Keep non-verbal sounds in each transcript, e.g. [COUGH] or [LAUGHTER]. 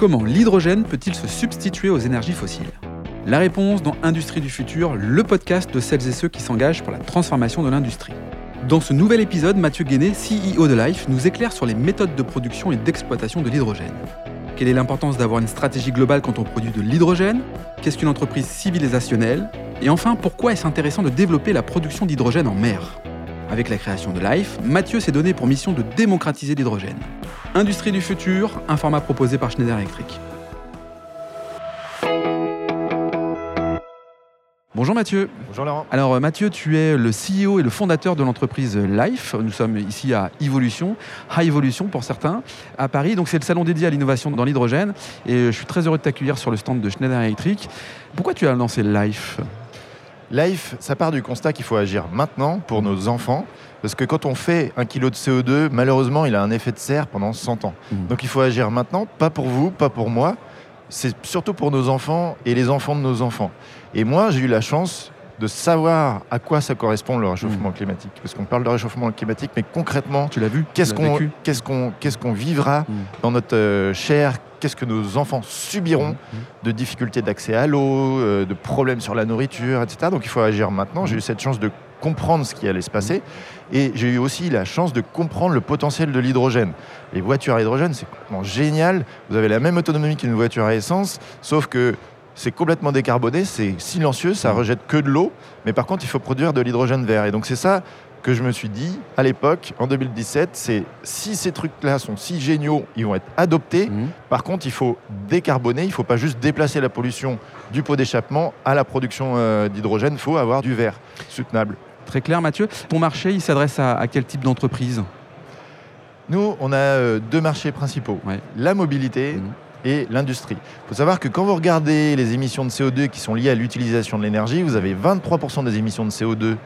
Comment l'hydrogène peut-il se substituer aux énergies fossiles La réponse dans Industrie du futur, le podcast de celles et ceux qui s'engagent pour la transformation de l'industrie. Dans ce nouvel épisode, Mathieu Guéné, CEO de Life, nous éclaire sur les méthodes de production et d'exploitation de l'hydrogène. Quelle est l'importance d'avoir une stratégie globale quand on produit de l'hydrogène? Qu'est-ce qu'une entreprise civilisationnelle? Et enfin, pourquoi est-ce intéressant de développer la production d'hydrogène en mer? Avec la création de Life, Mathieu s'est donné pour mission de démocratiser l'hydrogène. Industrie du futur, un format proposé par Schneider Electric. Bonjour Mathieu. Bonjour Laurent. Alors euh, Mathieu, tu es le CEO et le fondateur de l'entreprise Life. Nous sommes ici à Evolution, High Evolution pour certains, à Paris. Donc c'est le salon dédié à l'innovation dans l'hydrogène. Et je suis très heureux de t'accueillir sur le stand de Schneider Electric. Pourquoi tu as lancé Life? Life, ça part du constat qu'il faut agir maintenant pour nos enfants. Parce que quand on fait un kilo de CO2, malheureusement, il a un effet de serre pendant 100 ans. Mmh. Donc il faut agir maintenant, pas pour vous, pas pour moi. C'est surtout pour nos enfants et les enfants de nos enfants. Et moi, j'ai eu la chance de savoir à quoi ça correspond le réchauffement climatique. Parce qu'on parle de réchauffement climatique, mais concrètement, Tu l'as vu qu'est-ce qu'on vécu qu'est-ce qu'on qu'est-ce qu'on vivra Mm. dans notre euh, chair Qu'est-ce que nos enfants subiront Mm. de difficultés d'accès à l'eau, euh, de problèmes sur la nourriture, etc. Donc il faut agir maintenant. J'ai eu cette chance de comprendre ce qui allait se passer et j'ai eu aussi la chance de comprendre le potentiel de l'hydrogène. Les voitures à hydrogène, c'est complètement génial. Vous avez la même autonomie qu'une voiture à essence, sauf que c'est complètement décarboné, c'est silencieux, ça Mm. rejette que de l'eau, mais par contre, il faut produire de l'hydrogène vert. Et donc c'est ça que je me suis dit à l'époque, en 2017, c'est si ces trucs-là sont si géniaux, ils vont être adoptés. Mmh. Par contre, il faut décarboner, il ne faut pas juste déplacer la pollution du pot d'échappement à la production euh, d'hydrogène, il faut avoir du vert soutenable. Très clair Mathieu. Ton marché, il s'adresse à, à quel type d'entreprise? Nous, on a euh, deux marchés principaux, Ouais. la mobilité Mhm. et l'industrie. Il faut savoir que quand vous regardez les émissions de CO2 qui sont liées à l'utilisation de l'énergie, vous avez 23% des émissions de CO2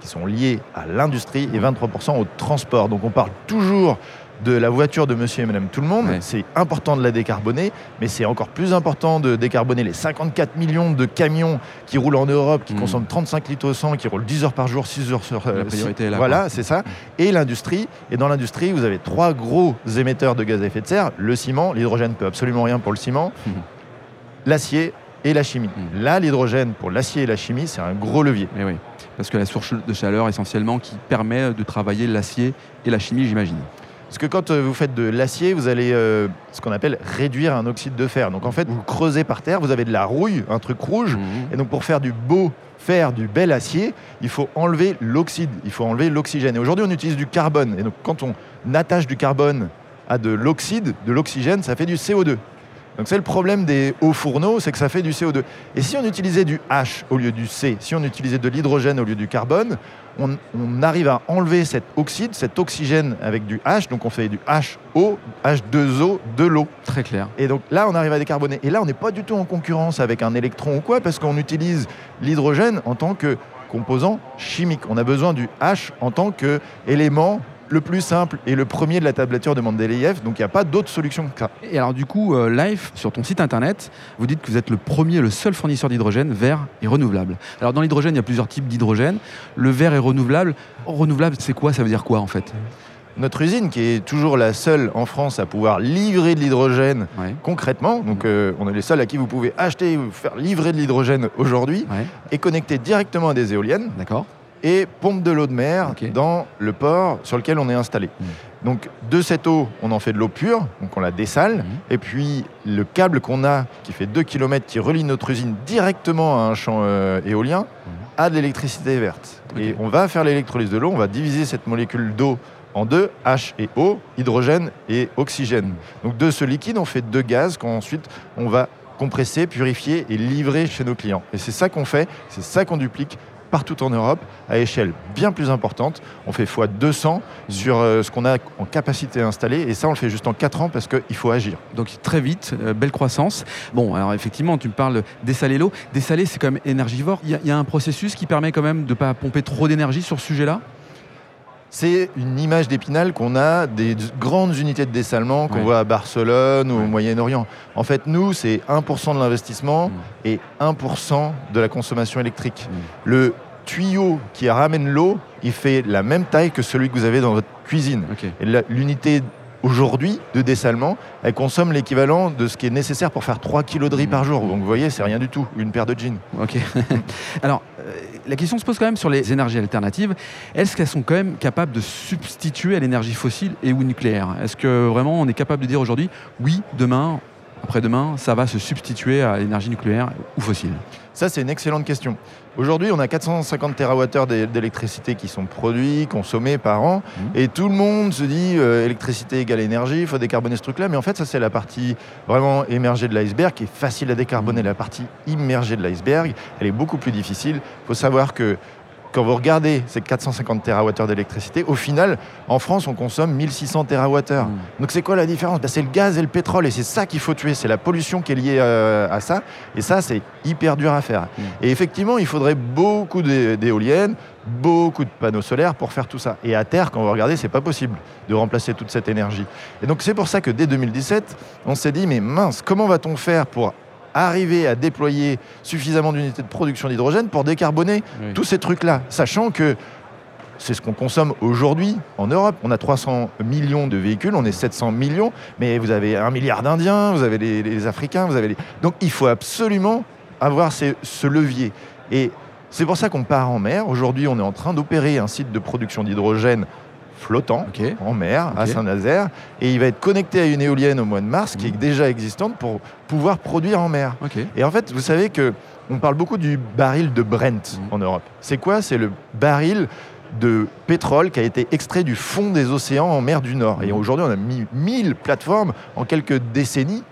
qui sont liées à l'industrie et 23% au transport. Donc on parle toujours de la voiture de monsieur et madame tout le monde. Ouais. C'est important de la décarboner, mais c'est encore plus important de décarboner les 54 millions de camions qui roulent en Europe, qui Mhm. consomment 35 litres au 100, qui roulent 10 heures par jour, 6 heures sur... euh, La priorité six- est là, Voilà, c'est ça. Et l'industrie. Et dans l'industrie, vous avez trois gros émetteurs de gaz à effet de serre. Le ciment, l'hydrogène peut absolument rien pour le ciment, Mhm. l'acier et la chimie. Mhm. Là, l'hydrogène pour l'acier et la chimie, c'est un gros levier. Eh oui, parce que la source de chaleur essentiellement qui permet de travailler l'acier et la chimie, j'imagine. Parce que quand euh, vous faites de l'acier, vous allez euh, ce qu'on appelle réduire un oxyde de fer. Donc en fait, vous creusez par terre, vous avez de la rouille, un truc rouge. Mmh. Et donc pour faire du beau fer, du bel acier, il faut enlever l'oxyde, il faut enlever l'oxygène. Et aujourd'hui, on utilise du carbone. Et donc quand on attache du carbone à de l'oxyde, de l'oxygène, ça fait du CO2. Donc c'est le problème des hauts fourneaux, c'est que ça fait du CO2. Et si on utilisait du H au lieu du C, si on utilisait de l'hydrogène au lieu du carbone, on, on arrive à enlever cet oxyde, cet oxygène avec du H, donc on fait du HO, H2O, de l'eau. Très clair. Et donc là, on arrive à décarboner. Et là, on n'est pas du tout en concurrence avec un électron ou quoi, parce qu'on utilise l'hydrogène en tant que composant chimique. On a besoin du H en tant qu'élément le plus simple et le premier de la tablature de Mendeleïev. Donc il n'y a pas d'autre solution que ça. Et alors du coup, euh, Life, sur ton site internet, vous dites que vous êtes le premier, le seul fournisseur d'hydrogène vert et renouvelable. Alors dans l'hydrogène, il y a plusieurs types d'hydrogène. Le vert est renouvelable. Renouvelable, c'est quoi? Ça veut dire quoi en fait? Notre usine, qui est toujours la seule en France à pouvoir livrer de l'hydrogène Ouais. concrètement, donc euh, on est les seuls à qui vous pouvez acheter ou faire livrer de l'hydrogène aujourd'hui, Ouais. est connectée directement à des éoliennes. D'accord. Et pompe de l'eau de mer dans le port sur lequel on est installé. Mm. Donc de cette eau, on en fait de l'eau pure, donc on la dessale, Mhm. et puis le câble qu'on a, qui fait 2 km, qui relie notre usine directement à un champ euh, éolien, a de l'électricité verte. Et on va faire l'électrolyse de l'eau, on va diviser cette molécule d'eau en deux, H et O, hydrogène et oxygène. Donc de ce liquide, on fait deux gaz qu'ensuite on va compresser, purifier et livrer chez nos clients. Et c'est ça qu'on fait, c'est ça qu'on duplique partout en Europe à échelle bien plus importante. On fait x 200 sur euh, ce qu'on a en capacité installée et ça on le fait juste en 4 ans parce qu'il faut agir. Donc très vite, euh, belle croissance. Bon, alors effectivement, tu me parles dessaler l'eau. Dessaler, c'est quand même énergivore. Il y, a- il y a un processus qui permet quand même de ne pas pomper trop d'énergie sur ce sujet-là? C'est une image d'épinal qu'on a des grandes unités de dessalement qu'on Ouais. voit à Barcelone ou Ouais. au Moyen-Orient. En fait, nous, c'est 1% de l'investissement Mm. et 1% de la consommation électrique. Mm. Le tuyau qui ramène l'eau, il fait la même taille que celui que vous avez dans votre cuisine. L'unité aujourd'hui de dessalement, elle consomme l'équivalent de ce qui est nécessaire pour faire 3 kilos de riz par jour. Donc vous voyez, c'est rien du tout, une paire de jeans. Ok. [LAUGHS] Alors, euh, la question se pose quand même sur les énergies alternatives. Est-ce qu'elles sont quand même capables de substituer à l'énergie fossile et ou nucléaire? Est-ce que vraiment on est capable de dire aujourd'hui, oui, demain, après-demain, ça va se substituer à l'énergie nucléaire ou fossile Ça, c'est une excellente question. Aujourd'hui, on a 450 TWh d'électricité qui sont produits, consommés par an, mmh. et tout le monde se dit euh, électricité égale énergie, il faut décarboner ce truc-là, mais en fait, ça, c'est la partie vraiment émergée de l'iceberg, qui est facile à décarboner. Mmh. La partie immergée de l'iceberg, elle est beaucoup plus difficile. Il faut savoir que quand vous regardez ces 450 TWh d'électricité, au final, en France, on consomme 1600 TWh. Hmm. Donc c'est quoi la différence? Ben, C'est le gaz et le pétrole, et c'est ça qu'il faut tuer. C'est la pollution qui est liée euh, à ça. Et ça, c'est hyper dur à faire. Hmm. Et effectivement, il faudrait beaucoup d'éoliennes, beaucoup de panneaux solaires pour faire tout ça. Et à terre, quand vous regardez, c'est pas possible de remplacer toute cette énergie. Et donc c'est pour ça que dès 2017, on s'est dit, mais mince, comment va-t-on faire pour arriver à déployer suffisamment d'unités de production d'hydrogène pour décarboner tous ces trucs-là, sachant que c'est ce qu'on consomme aujourd'hui en Europe. On a 300 millions de véhicules, on est 700 millions, mais vous avez un milliard d'Indiens, vous avez les, Africains, vous avez les... Donc il faut absolument avoir ce levier. Et c'est pour ça qu'on part en mer. Aujourd'hui, on est en train d'opérer un site de production d'hydrogène flottant en mer à Saint-Nazaire et il va être connecté à une éolienne au mois de mars qui est mmh. déjà existante pour pouvoir produire en mer. Et en fait, vous savez que on parle beaucoup du baril de Brent mmh. en Europe. C'est quoi? C'est le baril de pétrole qui a été extrait du fond des océans en mer du Nord. Et mmh. aujourd'hui, on a mis 1000 plateformes en quelques décennies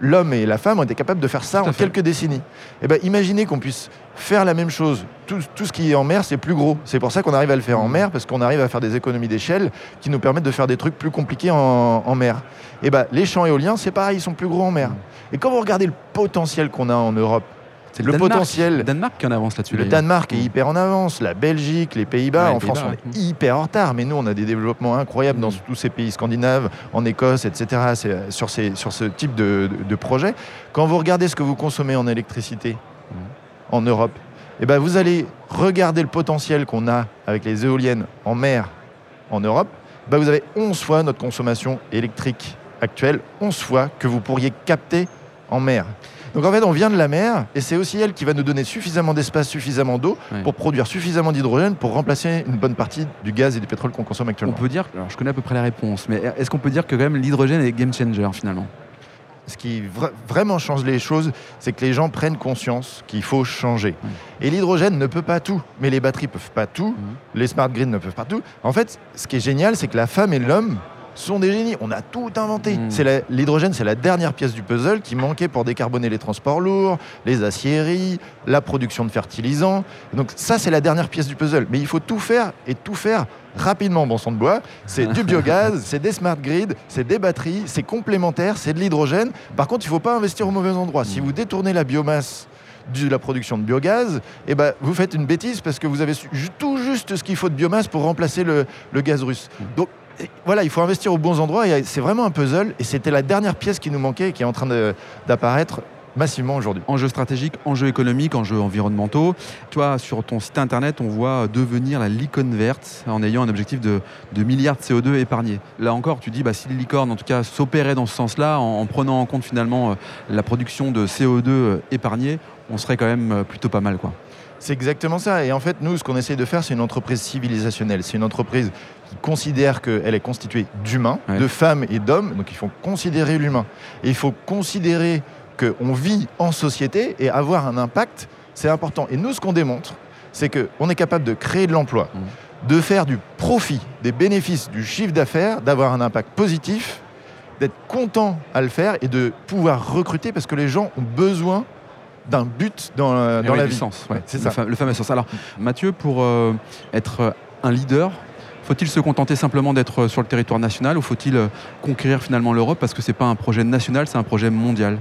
l'homme et la femme ont été capables de faire ça en quelques décennies. Eh ben, imaginez qu'on puisse faire la même chose. Tout, ce qui est en mer, c'est plus gros. C'est pour ça qu'on arrive à le faire en mer, parce qu'on arrive à faire des économies d'échelle qui nous permettent de faire des trucs plus compliqués en, mer. Et eh ben, les champs éoliens, c'est pareil, ils sont plus gros en mer. Et quand vous regardez le potentiel qu'on a en Europe, c'est le, potentiel. Le Danemark qui en avance là-dessus. Le Danemark est hyper en avance. La Belgique, les Pays-Bas, en France, on est hyper en retard. Mais nous, on a des développements incroyables dans mm. tous ces pays scandinaves, en Écosse, etc. Sur, ces, sur ce type de, projet. Quand vous regardez ce que vous consommez en électricité mm. en Europe, eh ben vous allez regarder le potentiel qu'on a avec les éoliennes en mer en Europe. Ben vous avez 11 fois notre consommation électrique actuelle, 11 fois que vous pourriez capter en mer. Donc en fait, on vient de la mer et c'est aussi elle qui va nous donner suffisamment d'espace, suffisamment d'eau pour produire suffisamment d'hydrogène pour remplacer une bonne partie du gaz et du pétrole qu'on consomme actuellement. On peut dire, alors je connais à peu près la réponse, mais est-ce qu'on peut dire que quand même l'hydrogène est game changer finalement? Ce qui vraiment change les choses, c'est que les gens prennent conscience qu'il faut changer. Et l'hydrogène ne peut pas tout, mais les batteries peuvent pas tout, les smart grids ne peuvent pas tout. En fait, ce qui est génial, c'est que la femme et l'homme sont des génies. On a tout inventé. Hmm. C'est l'hydrogène, c'est la dernière pièce du puzzle qui manquait pour décarboner les transports lourds, les aciéries, la production de fertilisants. Donc ça, c'est la dernière pièce du puzzle. Mais il faut tout faire et tout faire rapidement, bon sang de bois. C'est du biogaz, [LAUGHS] c'est des smart grids, c'est des batteries, c'est complémentaire, c'est de l'hydrogène. Par contre, il ne faut pas investir au mauvais endroit. Si hmm. vous détournez la biomasse de la production de biogaz, eh ben, vous faites une bêtise parce que vous avez tout juste ce qu'il faut de biomasse pour remplacer le, le gaz russe. Hmm. Donc voilà, il faut investir aux bons endroits c'est vraiment un puzzle et c'était la dernière pièce qui nous manquait et qui est en train d'apparaître massivement aujourd'hui. Enjeux stratégiques, enjeux économiques, enjeux environnementaux. Toi, sur ton site internet, on voit devenir la licorne verte en ayant un objectif de, milliards de CO2 épargnés. Là encore, tu dis, bah, si les licornes, en tout cas, s'opéraient dans ce sens-là, en, prenant en compte finalement euh, la production de CO2 euh, épargné, on serait quand même euh, plutôt pas mal. quoi. C'est exactement ça. Et en fait, nous, ce qu'on essaie de faire, c'est une entreprise civilisationnelle. C'est une entreprise qui considère qu'elle est constituée d'humains, de femmes et d'hommes. Donc, il faut considérer l'humain. Et il faut considérer qu'on vit en société et avoir un impact, c'est important. Et nous, ce qu'on démontre, c'est qu'on est capable de créer de l'emploi, mmh. de faire du profit, des bénéfices, du chiffre d'affaires, d'avoir un impact positif, d'être content à le faire et de pouvoir recruter parce que les gens ont besoin d'un but dans, dans la vie. Sens, c'est ça. Le, fameux sens. Alors, Mathieu, pour euh, être un leader, faut-il se contenter simplement d'être sur le territoire national ou faut-il euh, conquérir finalement l'Europe parce que ce n'est pas un projet national, c'est un projet mondial?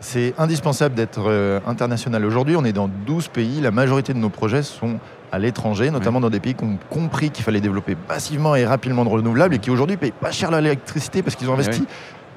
C'est indispensable d'être euh, international. Aujourd'hui, on est dans 12 pays. La majorité de nos projets sont à l'étranger, notamment dans des pays qui ont compris qu'il fallait développer massivement et rapidement de renouvelables et qui aujourd'hui payent pas cher l'électricité parce qu'ils ont investi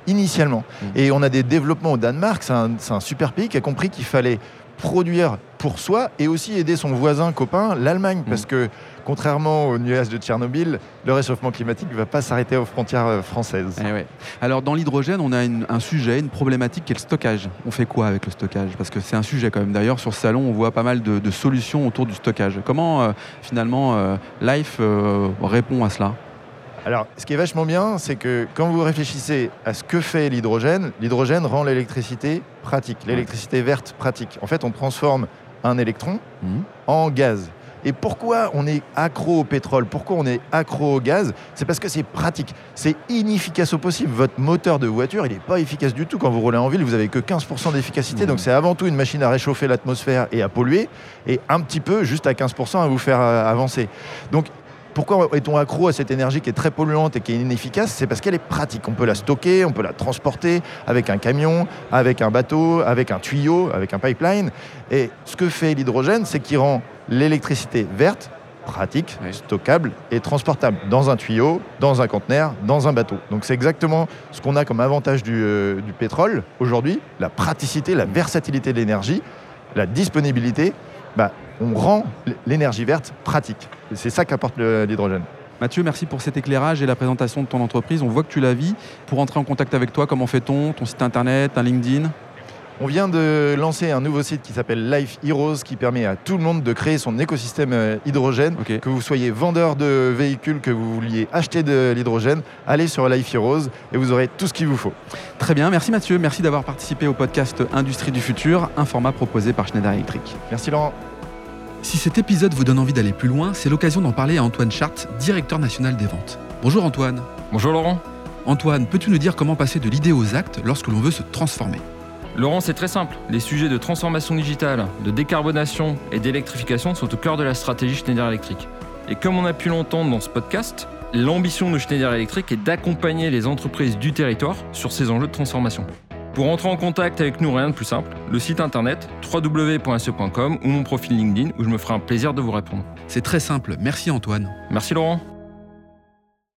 initialement. Mm. Et on a des développements au Danemark, c'est un, super pays qui a compris qu'il fallait produire pour soi et aussi aider son voisin, copain, l'Allemagne. Parce que contrairement aux nuages de Tchernobyl, le réchauffement climatique ne va pas s'arrêter aux frontières euh, françaises. Eh ouais. Alors dans l'hydrogène, on a une- un sujet, une problématique qui est le stockage. On fait quoi avec le stockage? Parce que c'est un sujet quand même. D'ailleurs, sur ce salon, on voit pas mal de, de solutions autour du stockage. Comment euh, finalement euh, Life euh, répond à cela? Alors, ce qui est vachement bien, c'est que quand vous réfléchissez à ce que fait l'hydrogène, l'hydrogène rend l'électricité pratique, l'électricité verte pratique. En fait, on transforme un électron Mhm. en gaz. Et pourquoi on est accro au pétrole? Pourquoi on est accro au gaz? C'est parce que c'est pratique. C'est inefficace au possible. Votre moteur de voiture, il n'est pas efficace du tout. Quand vous roulez en ville, vous avez que 15% d'efficacité. Mhm. Donc c'est avant tout une machine à réchauffer l'atmosphère et à polluer. Et un petit peu, juste à 15%, à vous faire euh, avancer. Donc pourquoi est-on accro à cette énergie qui est très polluante et qui est inefficace? C'est parce qu'elle est pratique. On peut la stocker, on peut la transporter avec un camion, avec un bateau, avec un tuyau, avec un pipeline. Et ce que fait l'hydrogène, c'est qu'il rend l'électricité verte, pratique, Oui. stockable et transportable dans un tuyau, dans un conteneur, dans un bateau. Donc c'est exactement ce qu'on a comme avantage du, euh, du pétrole aujourd'hui, la praticité, la versatilité de l'énergie, la disponibilité. Bah, on rend l'énergie verte pratique. C'est ça qu'apporte l'hydrogène. Mathieu, merci pour cet éclairage et la présentation de ton entreprise. On voit que tu la vis. Pour entrer en contact avec toi, comment fait-on? Ton site internet, un LinkedIn? On vient de lancer un nouveau site qui s'appelle Life Heroes qui permet à tout le monde de créer son écosystème euh, hydrogène. Que vous soyez vendeur de véhicules, que vous vouliez acheter de l'hydrogène, allez sur Life Heroes et vous aurez tout ce qu'il vous faut. Très bien, merci Mathieu. Merci d'avoir participé au podcast Industrie du futur, un format proposé par Schneider Electric. Merci Laurent. Si cet épisode vous donne envie d'aller plus loin, c'est l'occasion d'en parler à Antoine Chart, directeur national des ventes. Bonjour Antoine. Bonjour Laurent. Antoine, peux-tu nous dire comment passer de l'idée aux actes lorsque l'on veut se transformer? Laurent, c'est très simple. Les sujets de transformation digitale, de décarbonation et d'électrification sont au cœur de la stratégie Schneider Electric. Et comme on a pu l'entendre dans ce podcast, l'ambition de Schneider Electric est d'accompagner les entreprises du territoire sur ces enjeux de transformation. Pour entrer en contact avec nous, rien de plus simple, le site internet www.se.com ou mon profil LinkedIn où je me ferai un plaisir de vous répondre. C'est très simple, merci Antoine. Merci Laurent.